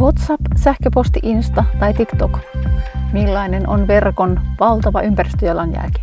WhatsApp, sähköposti, Insta tai TikTok. Millainen on verkon valtava ympäristöjalanjälki?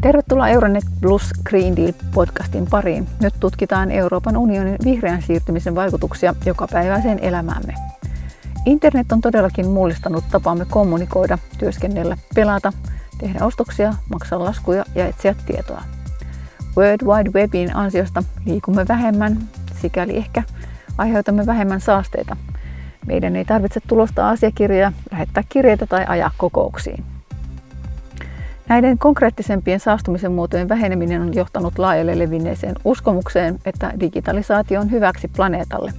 Tervetuloa Euronet Plus Green Deal podcastin pariin. Nyt tutkitaan Euroopan unionin vihreän siirtymisen vaikutuksia jokapäiväiseen elämäämme. Internet on todellakin mullistanut tapaamme kommunikoida, työskennellä, pelata, tehdä ostoksia, maksaa laskuja ja etsiä tietoa. World Wide Webin ansiosta liikumme vähemmän, sikäli ehkä aiheutamme vähemmän saasteita. Meidän ei tarvitse tulostaa asiakirjoja, lähettää kirjeitä tai ajaa kokouksiin. Näiden konkreettisempien saastumisen muotojen väheneminen on johtanut laajalle levinneeseen uskomukseen, että digitalisaatio on hyväksi planeetalle.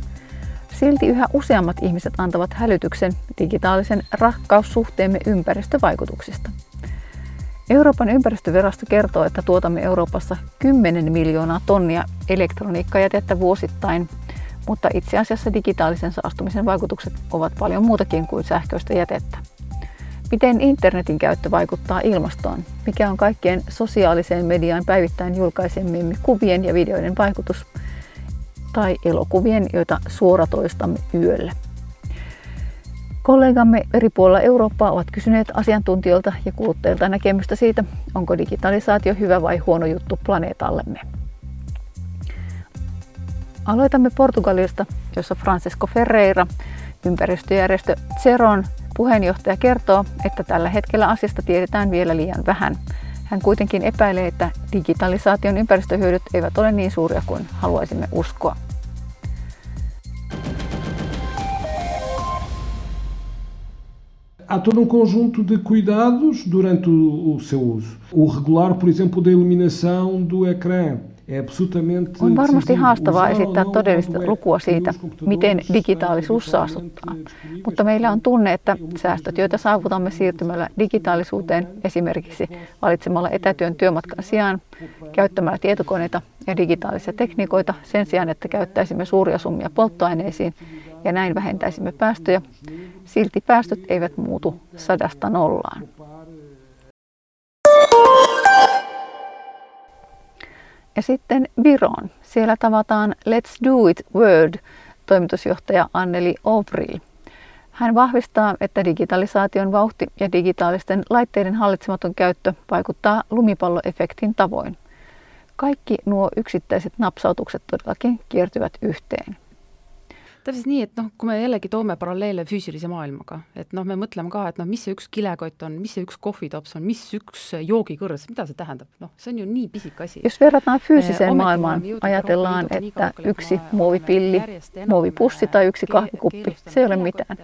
Silti yhä useammat ihmiset antavat hälytyksen digitaalisen rakkaussuhteemme ympäristövaikutuksista. Euroopan ympäristövirasto kertoo, että tuotamme Euroopassa 10 miljoonaa tonnia elektroniikkajätettä vuosittain, mutta itse asiassa digitaalisen saastumisen vaikutukset ovat paljon muutakin kuin sähköistä jätettä. Miten internetin käyttö vaikuttaa ilmastoon? Mikä on kaikkien sosiaaliseen mediaan päivittäin julkaisemiemme kuvien ja videoiden vaikutus? Tai elokuvien, joita suoratoistamme yöllä? Kollegamme eri puolilla Eurooppaa ovat kysyneet asiantuntijoilta ja kuluttajilta näkemystä siitä, onko digitalisaatio hyvä vai huono juttu planeetallemme. Aloitamme Portugalista, jossa Francisco Ferreira, ympäristöjärjestö Ceron puheenjohtaja kertoo, että tällä hetkellä asiasta tiedetään vielä liian vähän. Hän kuitenkin epäilee, että digitalisaation ympäristöhyödyt eivät ole niin suuria kuin haluaisimme uskoa. Há todo um conjunto de cuidados durante o, o seu uso. O regular, por exemplo, da iluminação do ecrã. On varmasti haastavaa esittää todellista lukua siitä, miten digitaalisuus saastuttaa. Mutta meillä on tunne, että säästöt, joita saavutamme siirtymällä digitaalisuuteen, esimerkiksi valitsemalla etätyön työmatkan sijaan, käyttämällä tietokoneita ja digitaalisia tekniikoita sen sijaan, että käyttäisimme suuria summia polttoaineisiin ja näin vähentäisimme päästöjä, silti päästöt eivät muutu sadasta nollaan. Ja sitten Viroon. Siellä tavataan Let's Do It World toimitusjohtaja Anneli Obril. Hän vahvistaa, että digitalisaation vauhti ja digitaalisten laitteiden hallitsematon käyttö vaikuttaa lumipalloefektin tavoin. Kaikki nuo yksittäiset napsautukset todellakin kiertyvät yhteen täpselt nii, et noh, kui me jällegi toome paralleele füüsilise maailmaga, et noh, me mõtleme ka, et noh, mis see üks kilekott on, mis see üks kohvitops on, mis üks joogikõrs, mida see tähendab, noh, see on ju nii pisike asi. Jos verrataan fyysiseen maailmaan, ajatellaan, että yksi muovipilli, muovipussi tai yksi kahvikuppi, se ei ole mitään.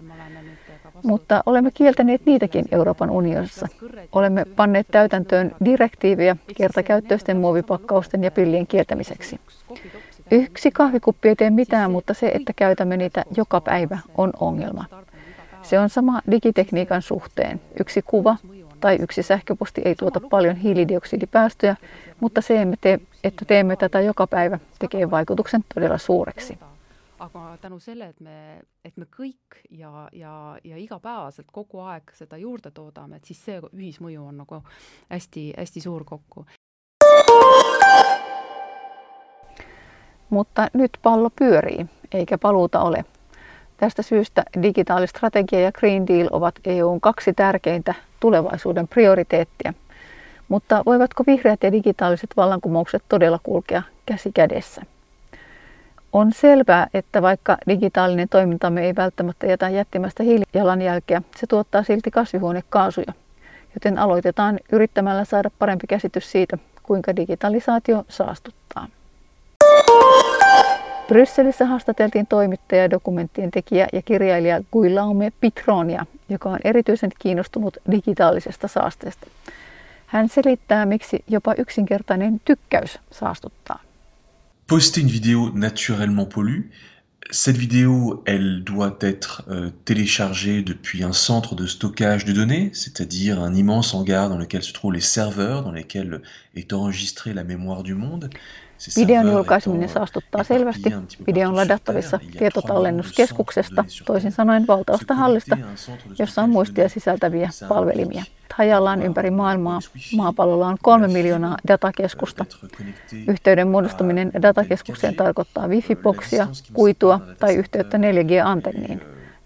Mutta olemme kieltäneet niitäkin Euroopan unionissa. Olemme panneet täytäntöön direktiiviä kertakäyttöisten muovipakkausten ja pillien kieltämiseksi. Yksi kahvikuppi ei tee mitään, mutta se, että käytämme niitä joka päivä, on ongelma. Se on sama digitekniikan suhteen. Yksi kuva tai yksi sähköposti ei tuota paljon hiilidioksidipäästöjä, mutta se, että teemme tätä joka päivä, tekee vaikutuksen todella suureksi. aga tänu selle, et me, et me kõik ja, ja, ja igapäevaselt kogu aeg seda juurde toodame, et siis see ühismõju on nagu hästi-hästi suur kokku. Mutta nyt pallo pyörii, eikä paluuta ole. Tästä syystä digitaalistrategia ja Green Deal ovat EUn kaksi tärkeintä tulevaisuuden prioriteettia. Mutta voivatko vihreät ja digitaaliset vallankumoukset todella kulkea käsi kädessä? On selvää, että vaikka digitaalinen toimintamme ei välttämättä jätä jättimästä hiilijalanjälkeä, se tuottaa silti kasvihuonekaasuja. Joten aloitetaan yrittämällä saada parempi käsitys siitä, kuinka digitalisaatio saastuttaa. Brysselissä haastateltiin toimittaja, dokumenttien tekijä ja kirjailija Guillaume Pitronia, joka on erityisen kiinnostunut digitaalisesta saasteesta. Hän selittää, miksi jopa yksinkertainen tykkäys saastuttaa. Une vidéo naturellement pollue, cette vidéo, elle doit être euh, téléchargée depuis un centre de stockage de données, c'est-à-dire un immense hangar dans lequel se trouvent les serveurs, dans lesquels est enregistrée la mémoire du monde. Videon julkaiseminen saastuttaa selvästi. Video on ladattavissa tietotallennuskeskuksesta, toisin sanoen valtavasta hallista, jossa on muistia sisältäviä palvelimia. Hajallaan ympäri maailmaa maapallolla on kolme miljoonaa datakeskusta. Yhteyden muodostuminen datakeskukseen tarkoittaa wifi-boksia, kuitua, tai yhteyttä 4G-antenniin.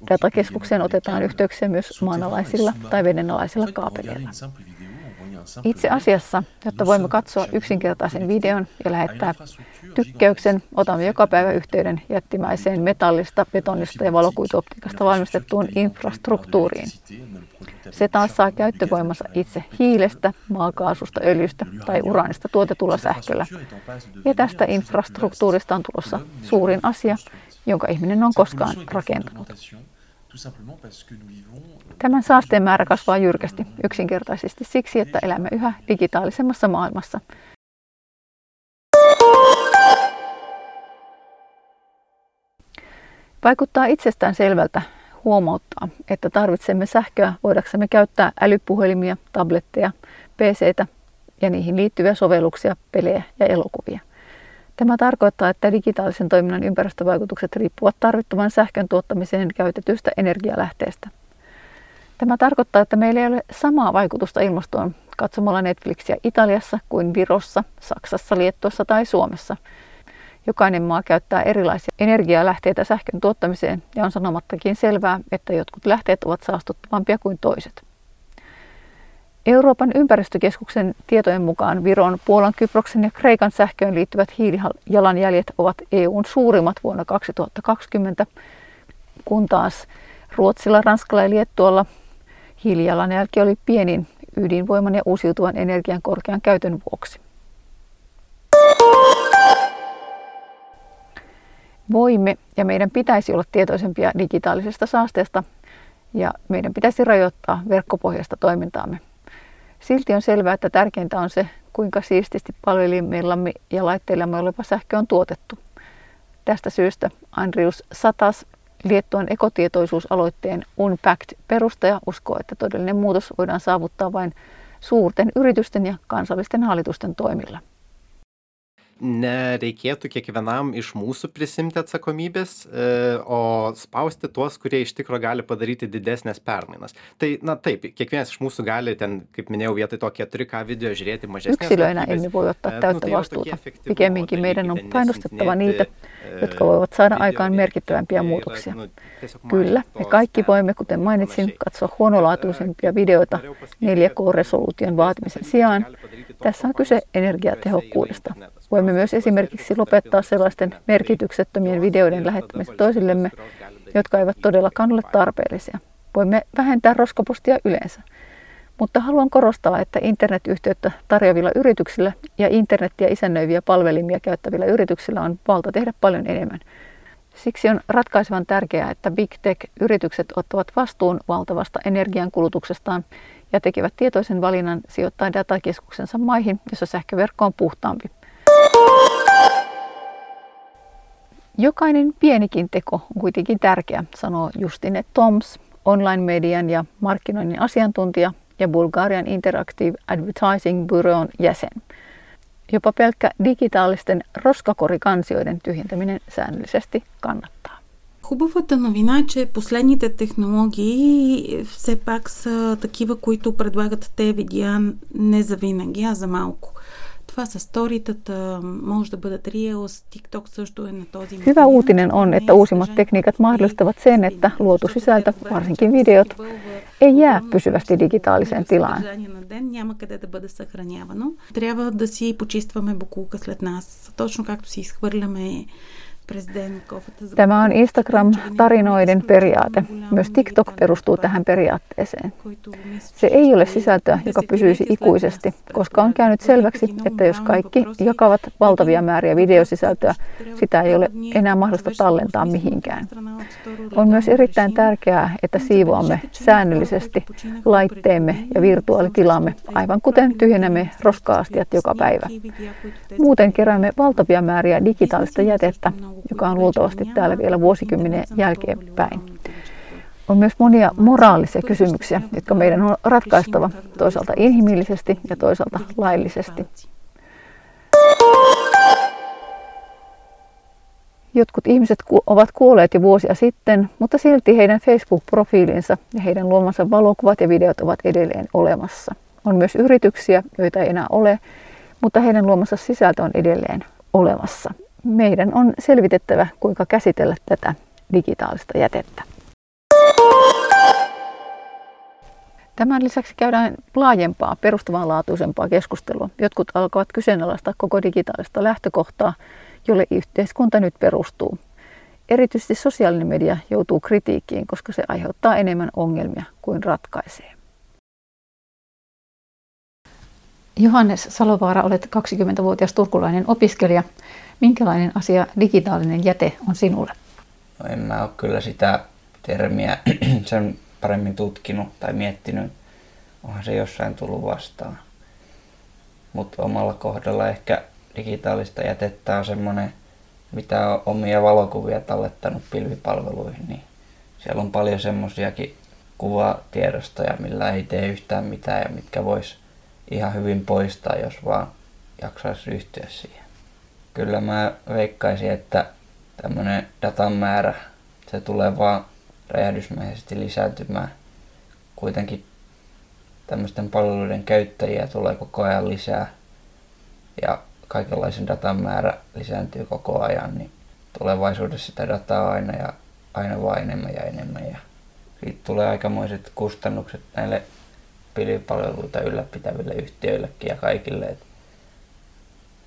Datakeskukseen otetaan yhteyksiä myös maanalaisilla tai vedenalaisilla kaapeleilla. Itse asiassa, jotta voimme katsoa yksinkertaisen videon ja lähettää tykkäyksen, otamme joka päivä yhteyden jättimäiseen metallista, betonista ja valokuituoptiikasta valmistettuun infrastruktuuriin. Se taas saa käyttövoimansa itse hiilestä, maakaasusta, öljystä tai uraanista tuotetulla sähköllä. Ja tästä infrastruktuurista on tulossa suurin asia, jonka ihminen on koskaan rakentanut. Tämän saasteen määrä kasvaa jyrkästi yksinkertaisesti siksi, että elämme yhä digitaalisemmassa maailmassa. Vaikuttaa itsestään selvältä huomauttaa, että tarvitsemme sähköä voidaksemme käyttää älypuhelimia, tabletteja, PCtä ja niihin liittyviä sovelluksia, pelejä ja elokuvia. Tämä tarkoittaa, että digitaalisen toiminnan ympäristövaikutukset riippuvat tarvittavan sähkön tuottamiseen käytetystä energialähteestä. Tämä tarkoittaa, että meillä ei ole samaa vaikutusta ilmastoon katsomalla Netflixiä Italiassa kuin Virossa, Saksassa, Liettuassa tai Suomessa. Jokainen maa käyttää erilaisia energialähteitä sähkön tuottamiseen ja on sanomattakin selvää, että jotkut lähteet ovat saastuttavampia kuin toiset. Euroopan ympäristökeskuksen tietojen mukaan Viron, Puolan, Kyproksen ja Kreikan sähköön liittyvät hiilijalanjäljet ovat EUn suurimmat vuonna 2020, kun taas Ruotsilla, Ranskalla ja Liettualla hiilijalanjälki oli pienin ydinvoiman ja uusiutuvan energian korkean käytön vuoksi. Voimme ja meidän pitäisi olla tietoisempia digitaalisesta saasteesta ja meidän pitäisi rajoittaa verkkopohjaista toimintaamme. Silti on selvää, että tärkeintä on se, kuinka siististi palvelimillamme ja laitteillamme oleva sähkö on tuotettu. Tästä syystä Andrius Satas, Liettuan ekotietoisuusaloitteen Unpacked-perustaja, uskoo, että todellinen muutos voidaan saavuttaa vain suurten yritysten ja kansallisten hallitusten toimilla nereikėtų kiekvienam iš mūsų prisiimti atsakomybės, e, o spausti tuos, kurie iš tikro gali padaryti didesnės permainas. Tai, na taip, kiekvienas iš mūsų gali ten, kaip minėjau, vietoj to 4K video žiūrėti mažesnės. Yksilöinä emme voi ottaa täyttä no, vastuuta. Pikemminkin meidän on painostettava niitä, jotka voivat saada aikaan merkittävämpiä muutoksia. Kyllä, me kaikki voimme, kuten mainitsin, katsoa huonolaatuisempia videoita 4K-resoluution vaatimisen sijaan. Tässä on kyse energiatehokkuudesta. Voimme myös esimerkiksi lopettaa sellaisten merkityksettömien videoiden lähettämisen toisillemme, jotka eivät todellakaan ole tarpeellisia. Voimme vähentää roskapostia yleensä. Mutta haluan korostaa, että internetyhteyttä tarjoavilla yrityksillä ja internettiä isännöiviä palvelimia käyttävillä yrityksillä on valta tehdä paljon enemmän. Siksi on ratkaisevan tärkeää, että Big Tech-yritykset ottavat vastuun valtavasta energiankulutuksestaan ja tekevät tietoisen valinnan sijoittaa datakeskuksensa maihin, jossa sähköverkko on puhtaampi. Jokainen pienikin teko on kuitenkin tärkeä, sanoo Justine Toms, online-median ja markkinoinnin asiantuntija ja Bulgarian Interactive Advertising Bureau'n jäsen. Jopa pelkkä digitaalisten roskakorikansioiden tyhjentäminen säännöllisesti kannattaa. Хубавата новина е, че последните технологии все пак са такива, които предлагат те видеа не за винаги, а за малко. Това са сторитата, може да бъдат Reels, TikTok също е на този Hyvä uutinen on, että uusimmat tekniikat mahdollistavat sen, että luotu sisältö, varsinkin videot, ei jää pysyvästi digitaaliseen tilaan. Няма къде да бъде съхранявано. Трябва да си почистваме букулка след нас, точно както си изхвърляме Tämä on Instagram-tarinoiden periaate. Myös TikTok perustuu tähän periaatteeseen. Se ei ole sisältöä, joka pysyisi ikuisesti, koska on käynyt selväksi, että jos kaikki jakavat valtavia määriä videosisältöä, sitä ei ole enää mahdollista tallentaa mihinkään. On myös erittäin tärkeää, että siivoamme säännöllisesti laitteemme ja virtuaalitilamme, aivan kuten tyhjennämme roskaastiat joka päivä. Muuten keräämme valtavia määriä digitaalista jätettä, joka on luultavasti täällä vielä vuosikymmenen jälkeenpäin. On myös monia moraalisia kysymyksiä, jotka meidän on ratkaistava toisaalta inhimillisesti ja toisaalta laillisesti. Jotkut ihmiset ovat kuolleet jo vuosia sitten, mutta silti heidän Facebook-profiilinsa ja heidän luomansa valokuvat ja videot ovat edelleen olemassa. On myös yrityksiä, joita ei enää ole, mutta heidän luomansa sisältö on edelleen olemassa. Meidän on selvitettävä, kuinka käsitellä tätä digitaalista jätettä. Tämän lisäksi käydään laajempaa, perustavanlaatuisempaa keskustelua. Jotkut alkavat kyseenalaistaa koko digitaalista lähtökohtaa, jolle yhteiskunta nyt perustuu. Erityisesti sosiaalinen media joutuu kritiikkiin, koska se aiheuttaa enemmän ongelmia kuin ratkaisee. Johannes Salovaara, olet 20-vuotias turkulainen opiskelija. Minkälainen asia digitaalinen jäte on sinulle? No en mä ole kyllä sitä termiä sen paremmin tutkinut tai miettinyt. Onhan se jossain tullut vastaan. Mutta omalla kohdalla ehkä digitaalista jätettä on semmoinen, mitä on omia valokuvia tallettanut pilvipalveluihin, niin siellä on paljon semmoisiakin kuvatiedostoja, millä ei tee yhtään mitään ja mitkä vois ihan hyvin poistaa, jos vaan jaksaisi ryhtyä siihen. Kyllä mä veikkaisin, että tämmöinen datan määrä, se tulee vaan räjähdysmäisesti lisääntymään. Kuitenkin tämmöisten palveluiden käyttäjiä tulee koko ajan lisää ja kaikenlaisen datan määrä lisääntyy koko ajan, niin tulevaisuudessa sitä dataa aina ja aina vaan enemmän ja enemmän ja siitä tulee aikamoiset kustannukset näille pilvipalveluita ylläpitäville yhtiöillekin ja kaikille, että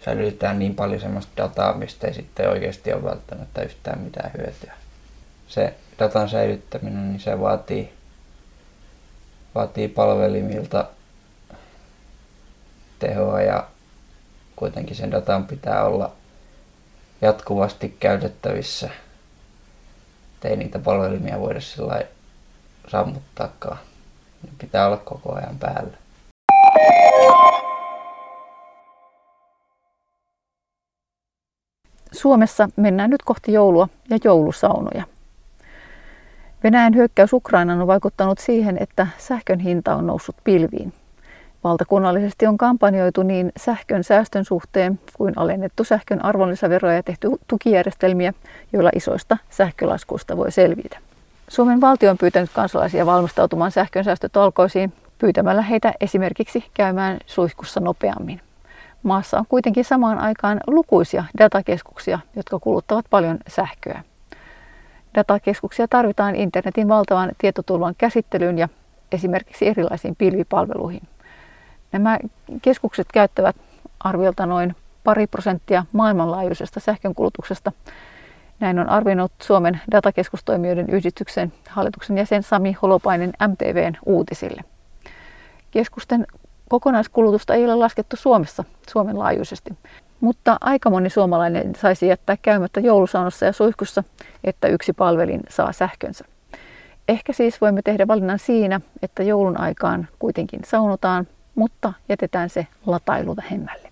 säilytetään niin paljon sellaista dataa, mistä ei sitten oikeasti ole välttämättä yhtään mitään hyötyä. Se datan säilyttäminen, niin se vaatii, vaatii palvelimilta tehoa ja kuitenkin sen datan pitää olla jatkuvasti käytettävissä. ei niitä palvelimia voida sillä sammuttaakaan. Ne pitää olla koko ajan päällä. Suomessa mennään nyt kohti joulua ja joulusaunoja. Venäjän hyökkäys Ukrainaan on vaikuttanut siihen, että sähkön hinta on noussut pilviin. Valtakunnallisesti on kampanjoitu niin sähkön säästön suhteen kuin alennettu sähkön arvonlisäveroja ja tehty tukijärjestelmiä, joilla isoista sähkölaskuista voi selvitä. Suomen valtio on pyytänyt kansalaisia valmistautumaan sähkönsäästötalkoisiin pyytämällä heitä esimerkiksi käymään suihkussa nopeammin. Maassa on kuitenkin samaan aikaan lukuisia datakeskuksia, jotka kuluttavat paljon sähköä. Datakeskuksia tarvitaan internetin valtavan tietotulvan käsittelyyn ja esimerkiksi erilaisiin pilvipalveluihin. Nämä keskukset käyttävät arviolta noin pari prosenttia maailmanlaajuisesta sähkönkulutuksesta. Näin on arvioinut Suomen datakeskustoimijoiden yhdistyksen hallituksen jäsen Sami Holopainen MTVn uutisille. Keskusten kokonaiskulutusta ei ole laskettu Suomessa, Suomen laajuisesti. Mutta aika moni suomalainen saisi jättää käymättä joulusaunossa ja suihkussa, että yksi palvelin saa sähkönsä. Ehkä siis voimme tehdä valinnan siinä, että joulun aikaan kuitenkin saunotaan, mutta jätetään se latailu vähemmälle.